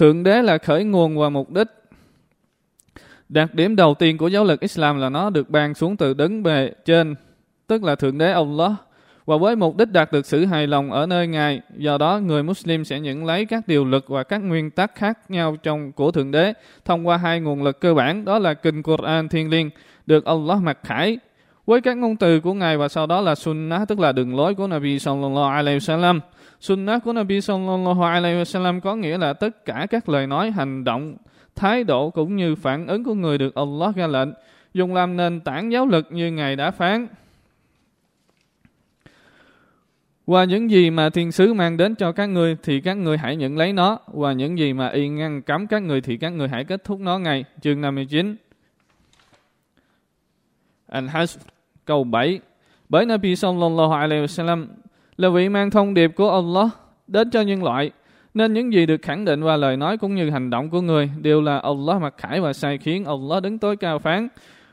Thượng đế là khởi nguồn và mục đích. Đặc điểm đầu tiên của giáo lực Islam là nó được ban xuống từ đứng bề trên, tức là Thượng đế Allah và với mục đích đạt được sự hài lòng ở nơi Ngài. Do đó, người Muslim sẽ nhận lấy các điều lực và các nguyên tắc khác nhau trong của Thượng Đế thông qua hai nguồn lực cơ bản, đó là Kinh Quran Thiên Liêng, được Allah mặc khải với các ngôn từ của Ngài và sau đó là Sunnah, tức là đường lối của Nabi Sallallahu Alaihi Wasallam. Sunnah của Nabi Sallallahu Alaihi Wasallam có nghĩa là tất cả các lời nói, hành động, thái độ cũng như phản ứng của người được Allah ra lệnh, dùng làm nền tảng giáo lực như Ngài đã phán. Và những gì mà thiên sứ mang đến cho các người thì các người hãy nhận lấy nó. Và những gì mà y ngăn cấm các người thì các người hãy kết thúc nó ngay. Chương 59 Al-Hasr câu 7 Bởi Nabi sallallahu alaihi wasallam là vị mang thông điệp của Allah đến cho nhân loại. Nên những gì được khẳng định qua lời nói cũng như hành động của người đều là Allah mặc khải và sai khiến Allah đứng tối cao phán.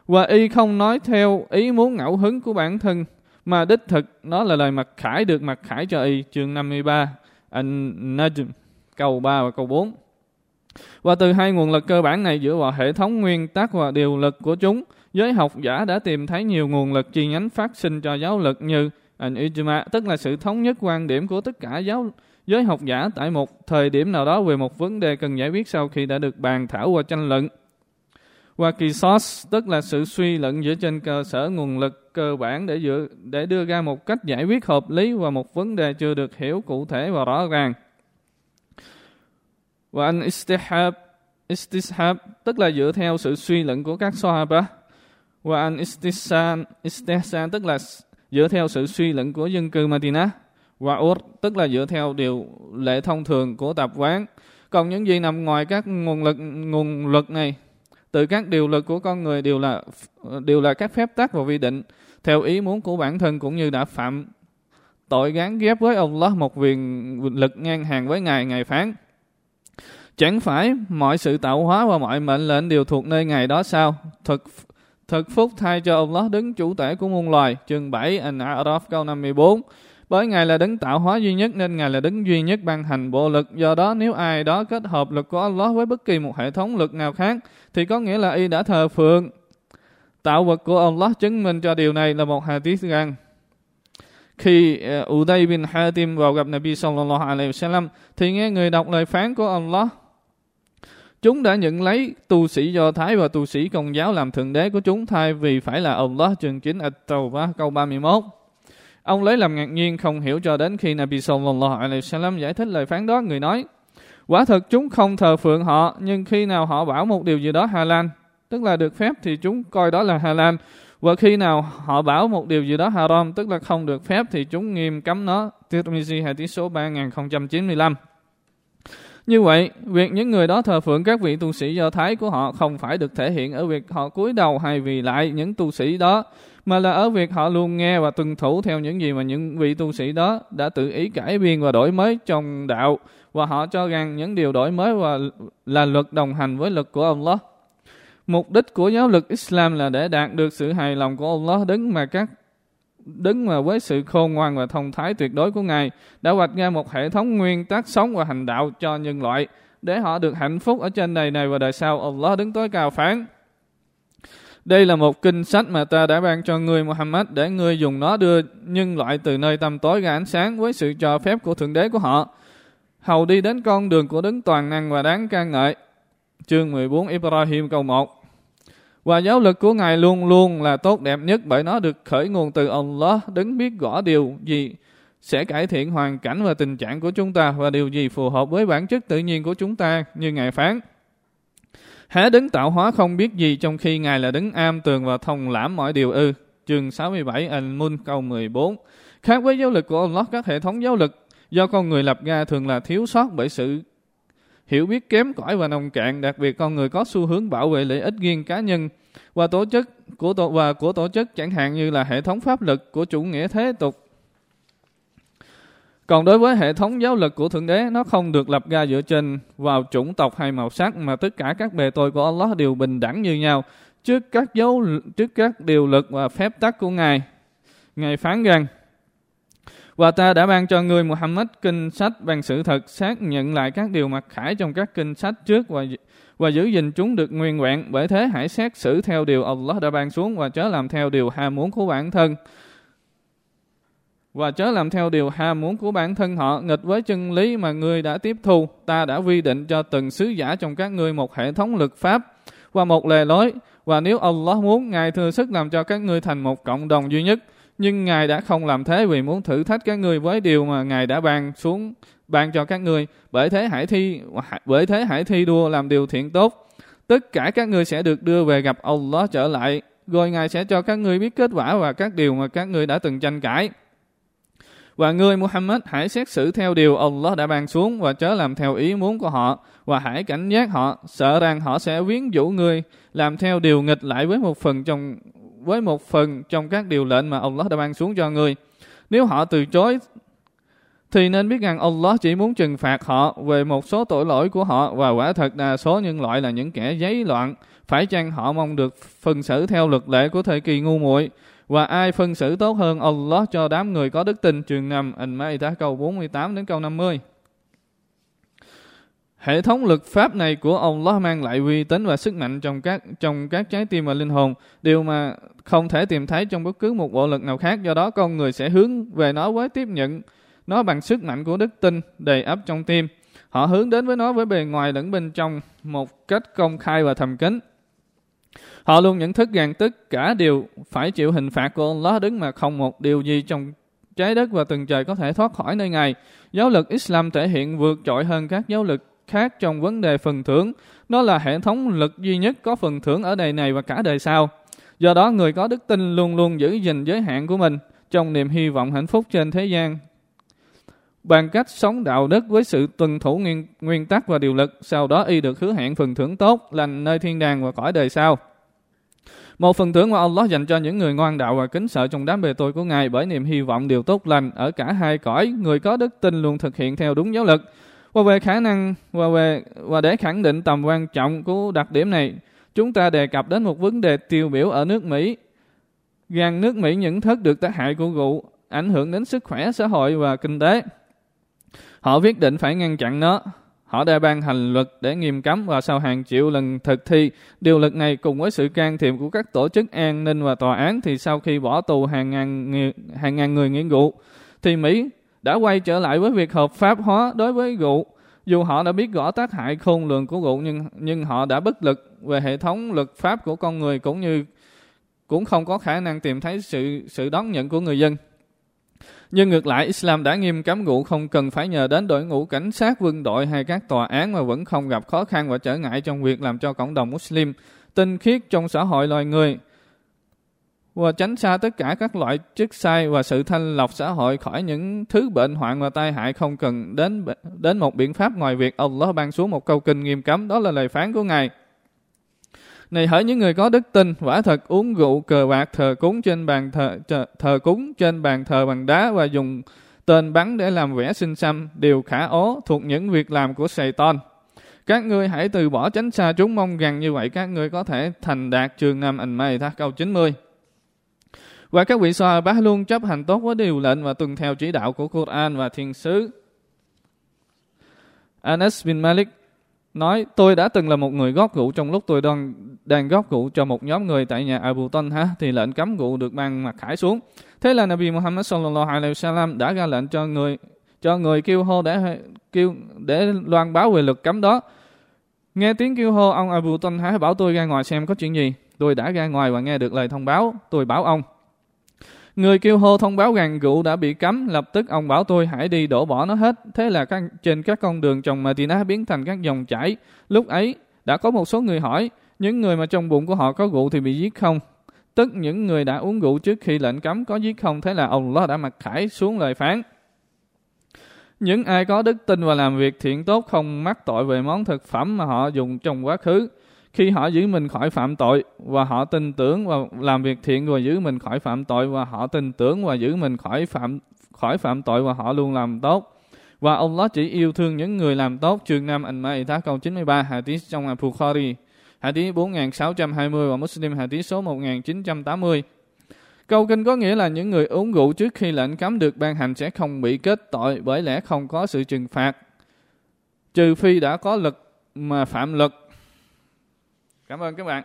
Và y không nói theo ý muốn ngẫu hứng của bản thân, mà đích thực nó là lời mặc khải được mặc khải cho y, chương 53 An-Najm, câu 3 và câu 4 và từ hai nguồn lực cơ bản này dựa vào hệ thống nguyên tắc và điều lực của chúng giới học giả đã tìm thấy nhiều nguồn lực chi nhánh phát sinh cho giáo lực như Ijma, tức là sự thống nhất quan điểm của tất cả giáo giới học giả tại một thời điểm nào đó về một vấn đề cần giải quyết sau khi đã được bàn thảo và tranh luận và Kisos tức là sự suy luận dựa trên cơ sở nguồn lực cơ bản để dựa để đưa ra một cách giải quyết hợp lý và một vấn đề chưa được hiểu cụ thể và rõ ràng. Và anh istihab istishab tức là dựa theo sự suy luận của các sahaba. Và anh istihsan istihsan tức là dựa theo sự suy luận của dân cư Medina. Và ur tức là dựa theo điều lệ thông thường của tập quán. Còn những gì nằm ngoài các nguồn lực nguồn luật này từ các điều luật của con người đều là đều là các phép tắc và quy định theo ý muốn của bản thân cũng như đã phạm tội gán ghép với ông Allah một quyền lực ngang hàng với Ngài, Ngài phán. Chẳng phải mọi sự tạo hóa và mọi mệnh lệnh đều thuộc nơi Ngài đó sao? Thực thực phúc thay cho ông Allah đứng chủ tể của muôn loài. Chương 7 An-A'raf câu 54. Bởi Ngài là đấng tạo hóa duy nhất nên Ngài là đấng duy nhất ban hành bộ lực. Do đó nếu ai đó kết hợp lực của Allah với bất kỳ một hệ thống lực nào khác, thì có nghĩa là y đã thờ phượng. Tạo vật của Allah chứng minh cho điều này là một hadith rằng khi ờ, Uday bin Hatim vào gặp Nabi sallallahu alaihi wasallam, thì nghe người đọc lời phán của Allah Chúng đã nhận lấy tu sĩ Do Thái và tu sĩ Công giáo làm thượng đế của chúng thay vì phải là Allah chương 9 At-Tawbah câu 31. Ông lấy làm ngạc nhiên không hiểu cho đến khi Nabi sallallahu alaihi wasallam giải thích lời phán đó, người nói: Quả thực chúng không thờ phượng họ, nhưng khi nào họ bảo một điều gì đó halal, tức là được phép thì chúng coi đó là halal. Và khi nào họ bảo một điều gì đó haram, tức là không được phép thì chúng nghiêm cấm nó. Tirmizi hadith số 3095. Như vậy, việc những người đó thờ phượng các vị tu sĩ Do Thái của họ không phải được thể hiện ở việc họ cúi đầu hay vì lại những tu sĩ đó, mà là ở việc họ luôn nghe và tuân thủ theo những gì mà những vị tu sĩ đó đã tự ý cải biên và đổi mới trong đạo và họ cho rằng những điều đổi mới và là luật đồng hành với luật của Allah. Mục đích của giáo lực Islam là để đạt được sự hài lòng của Allah đứng mà các đứng mà với sự khôn ngoan và thông thái tuyệt đối của Ngài, đã hoạch ra một hệ thống nguyên tắc sống và hành đạo cho nhân loại, để họ được hạnh phúc ở trên đời này và đời sau. Allah đứng tối cao phán. Đây là một kinh sách mà ta đã ban cho ngươi, Muhammad, để ngươi dùng nó đưa nhân loại từ nơi tăm tối ra ánh sáng với sự cho phép của Thượng Đế của họ. Hầu đi đến con đường của đấng toàn năng và đáng ca ngợi. Chương 14 Ibrahim câu 1 và giáo lực của Ngài luôn luôn là tốt đẹp nhất bởi nó được khởi nguồn từ Allah đứng biết rõ điều gì sẽ cải thiện hoàn cảnh và tình trạng của chúng ta và điều gì phù hợp với bản chất tự nhiên của chúng ta như Ngài phán. Há đứng tạo hóa không biết gì trong khi Ngài là đứng am tường và thông lãm mọi điều ư. Chương 67 Al-Mun câu 14 Khác với giáo lực của Allah, các hệ thống giáo lực do con người lập ra thường là thiếu sót bởi sự hiểu biết kém cỏi và nông cạn, đặc biệt con người có xu hướng bảo vệ lợi ích riêng cá nhân và tổ chức của tổ và của tổ chức chẳng hạn như là hệ thống pháp lực của chủ nghĩa thế tục còn đối với hệ thống giáo lực của Thượng Đế, nó không được lập ra dựa trên vào chủng tộc hay màu sắc, mà tất cả các bề tôi của Allah đều bình đẳng như nhau trước các dấu trước các điều lực và phép tắc của Ngài. Ngài phán rằng, và ta đã ban cho người Muhammad kinh sách bằng sự thật, xác nhận lại các điều mặc khải trong các kinh sách trước và và giữ gìn chúng được nguyên vẹn. Bởi thế hãy xét xử theo điều Allah đã ban xuống và chớ làm theo điều ham muốn của bản thân. Và chớ làm theo điều ham muốn của bản thân họ, nghịch với chân lý mà ngươi đã tiếp thu. Ta đã quy định cho từng sứ giả trong các ngươi một hệ thống luật pháp và một lề lối. Và nếu Allah muốn, ngài thừa sức làm cho các ngươi thành một cộng đồng duy nhất nhưng ngài đã không làm thế vì muốn thử thách các ngươi với điều mà ngài đã ban xuống, ban cho các ngươi. Bởi thế hãy thi, bởi thế hãy thi đua làm điều thiện tốt. Tất cả các ngươi sẽ được đưa về gặp Allah trở lại. Rồi ngài sẽ cho các ngươi biết kết quả và các điều mà các ngươi đã từng tranh cãi. Và ngươi, Muhammad, hãy xét xử theo điều Allah đã ban xuống và chớ làm theo ý muốn của họ. Và hãy cảnh giác họ, sợ rằng họ sẽ viếng rũ ngươi, làm theo điều nghịch lại với một phần trong với một phần trong các điều lệnh mà Allah đã ban xuống cho người nếu họ từ chối, thì nên biết rằng Allah chỉ muốn trừng phạt họ về một số tội lỗi của họ và quả thật đa số nhân loại là những kẻ giấy loạn. Phải chăng họ mong được phân xử theo luật lệ của thời kỳ ngu muội và ai phân xử tốt hơn Allah cho đám người có đức tin trường nằm An-Ma'idah câu 48 đến câu 50. Hệ thống luật pháp này của Allah mang lại uy tín và sức mạnh trong các trong các trái tim và linh hồn, điều mà không thể tìm thấy trong bất cứ một bộ luật nào khác. Do đó con người sẽ hướng về nó với tiếp nhận nó bằng sức mạnh của đức tin đầy ấp trong tim. Họ hướng đến với nó với bề ngoài lẫn bên trong một cách công khai và thầm kín. Họ luôn nhận thức rằng tất cả đều phải chịu hình phạt của Allah đứng mà không một điều gì trong trái đất và từng trời có thể thoát khỏi nơi Ngài. Giáo lực Islam thể hiện vượt trội hơn các giáo lực khác trong vấn đề phần thưởng. Nó là hệ thống lực duy nhất có phần thưởng ở đời này và cả đời sau. Do đó, người có đức tin luôn luôn giữ gìn giới hạn của mình trong niềm hy vọng hạnh phúc trên thế gian bằng cách sống đạo đức với sự tuân thủ nguyên, nguyên tắc và điều lực, sau đó y được hứa hẹn phần thưởng tốt, lành nơi thiên đàng và cõi đời sau. Một phần thưởng mà Allah dành cho những người ngoan đạo và kính sợ trong đám bề tôi của Ngài bởi niềm hy vọng điều tốt lành ở cả hai cõi, người có đức tin luôn thực hiện theo đúng giáo lực. Và về khả năng và về và để khẳng định tầm quan trọng của đặc điểm này, chúng ta đề cập đến một vấn đề tiêu biểu ở nước Mỹ. Rằng nước Mỹ nhận thức được tác hại của rượu ảnh hưởng đến sức khỏe, xã hội và kinh tế. Họ quyết định phải ngăn chặn nó. Họ đã ban hành luật để nghiêm cấm và sau hàng triệu lần thực thi điều luật này cùng với sự can thiệp của các tổ chức an ninh và tòa án thì sau khi bỏ tù hàng ngàn người, hàng ngàn người nghiện rượu thì Mỹ đã quay trở lại với việc hợp pháp hóa đối với rượu. Dù họ đã biết rõ tác hại khôn lường của rượu nhưng nhưng họ đã bất lực về hệ thống luật pháp của con người cũng như cũng không có khả năng tìm thấy sự sự đón nhận của người dân. Nhưng ngược lại, Islam đã nghiêm cấm rượu không cần phải nhờ đến đội ngũ cảnh sát, quân đội hay các tòa án mà vẫn không gặp khó khăn và trở ngại trong việc làm cho cộng đồng Muslim tinh khiết trong xã hội loài người và tránh xa tất cả các loại chức sai và sự thanh lọc xã hội khỏi những thứ bệnh hoạn và tai hại không cần đến đến một biện pháp ngoài việc Allah ban xuống một câu kinh nghiêm cấm đó là lời phán của Ngài này hỡi những người có đức tin, quả thật uống rượu cờ bạc thờ cúng trên bàn thờ, thờ, thờ cúng trên bàn thờ bằng đá và dùng tên bắn để làm vẽ sinh xăm đều khả ố thuộc những việc làm của Satan. Các ngươi hãy từ bỏ tránh xa chúng mong rằng như vậy các ngươi có thể thành đạt trường năm ảnh mây thác câu 90. Và các vị xoa bá luôn chấp hành tốt với điều lệnh và tuân theo chỉ đạo của Quran và thiên sứ. Anas bin Malik nói, tôi đã từng là một người góp rượu trong lúc tôi đang đang góp rượu cho một nhóm người tại nhà Abu Talha thì lệnh cấm rượu được mang mặt khải xuống. Thế là Nabi Muhammad sallallahu alaihi wasallam đã ra lệnh cho người cho người kêu hô để, kêu, để loan báo về luật cấm đó. Nghe tiếng kêu hô, ông Abu Talha bảo tôi ra ngoài xem có chuyện gì. Tôi đã ra ngoài và nghe được lời thông báo. Tôi bảo ông Người kêu hô thông báo rằng rượu đã bị cấm, lập tức ông bảo tôi hãy đi đổ bỏ nó hết. Thế là các, trên các con đường trong Medina biến thành các dòng chảy. Lúc ấy, đã có một số người hỏi, những người mà trong bụng của họ có rượu thì bị giết không? Tức những người đã uống rượu trước khi lệnh cấm có giết không? Thế là ông Allah đã mặc khải xuống lời phán. Những ai có đức tin và làm việc thiện tốt không mắc tội về món thực phẩm mà họ dùng trong quá khứ khi họ giữ mình khỏi phạm tội và họ tin tưởng và làm việc thiện và giữ mình khỏi phạm tội và họ tin tưởng và giữ mình khỏi phạm khỏi phạm tội và họ luôn làm tốt. Và ông Allah chỉ yêu thương những người làm tốt. Chương 5 An-Ma'idah câu 93 hadith trong Al-Bukhari. Hadith 4620 và Muslim, hadith số 1980. Câu kinh có nghĩa là những người uống rượu trước khi lệnh cấm được ban hành sẽ không bị kết tội bởi lẽ không có sự trừng phạt. Trừ phi đã có lực mà phạm lực. Cảm ơn các bạn.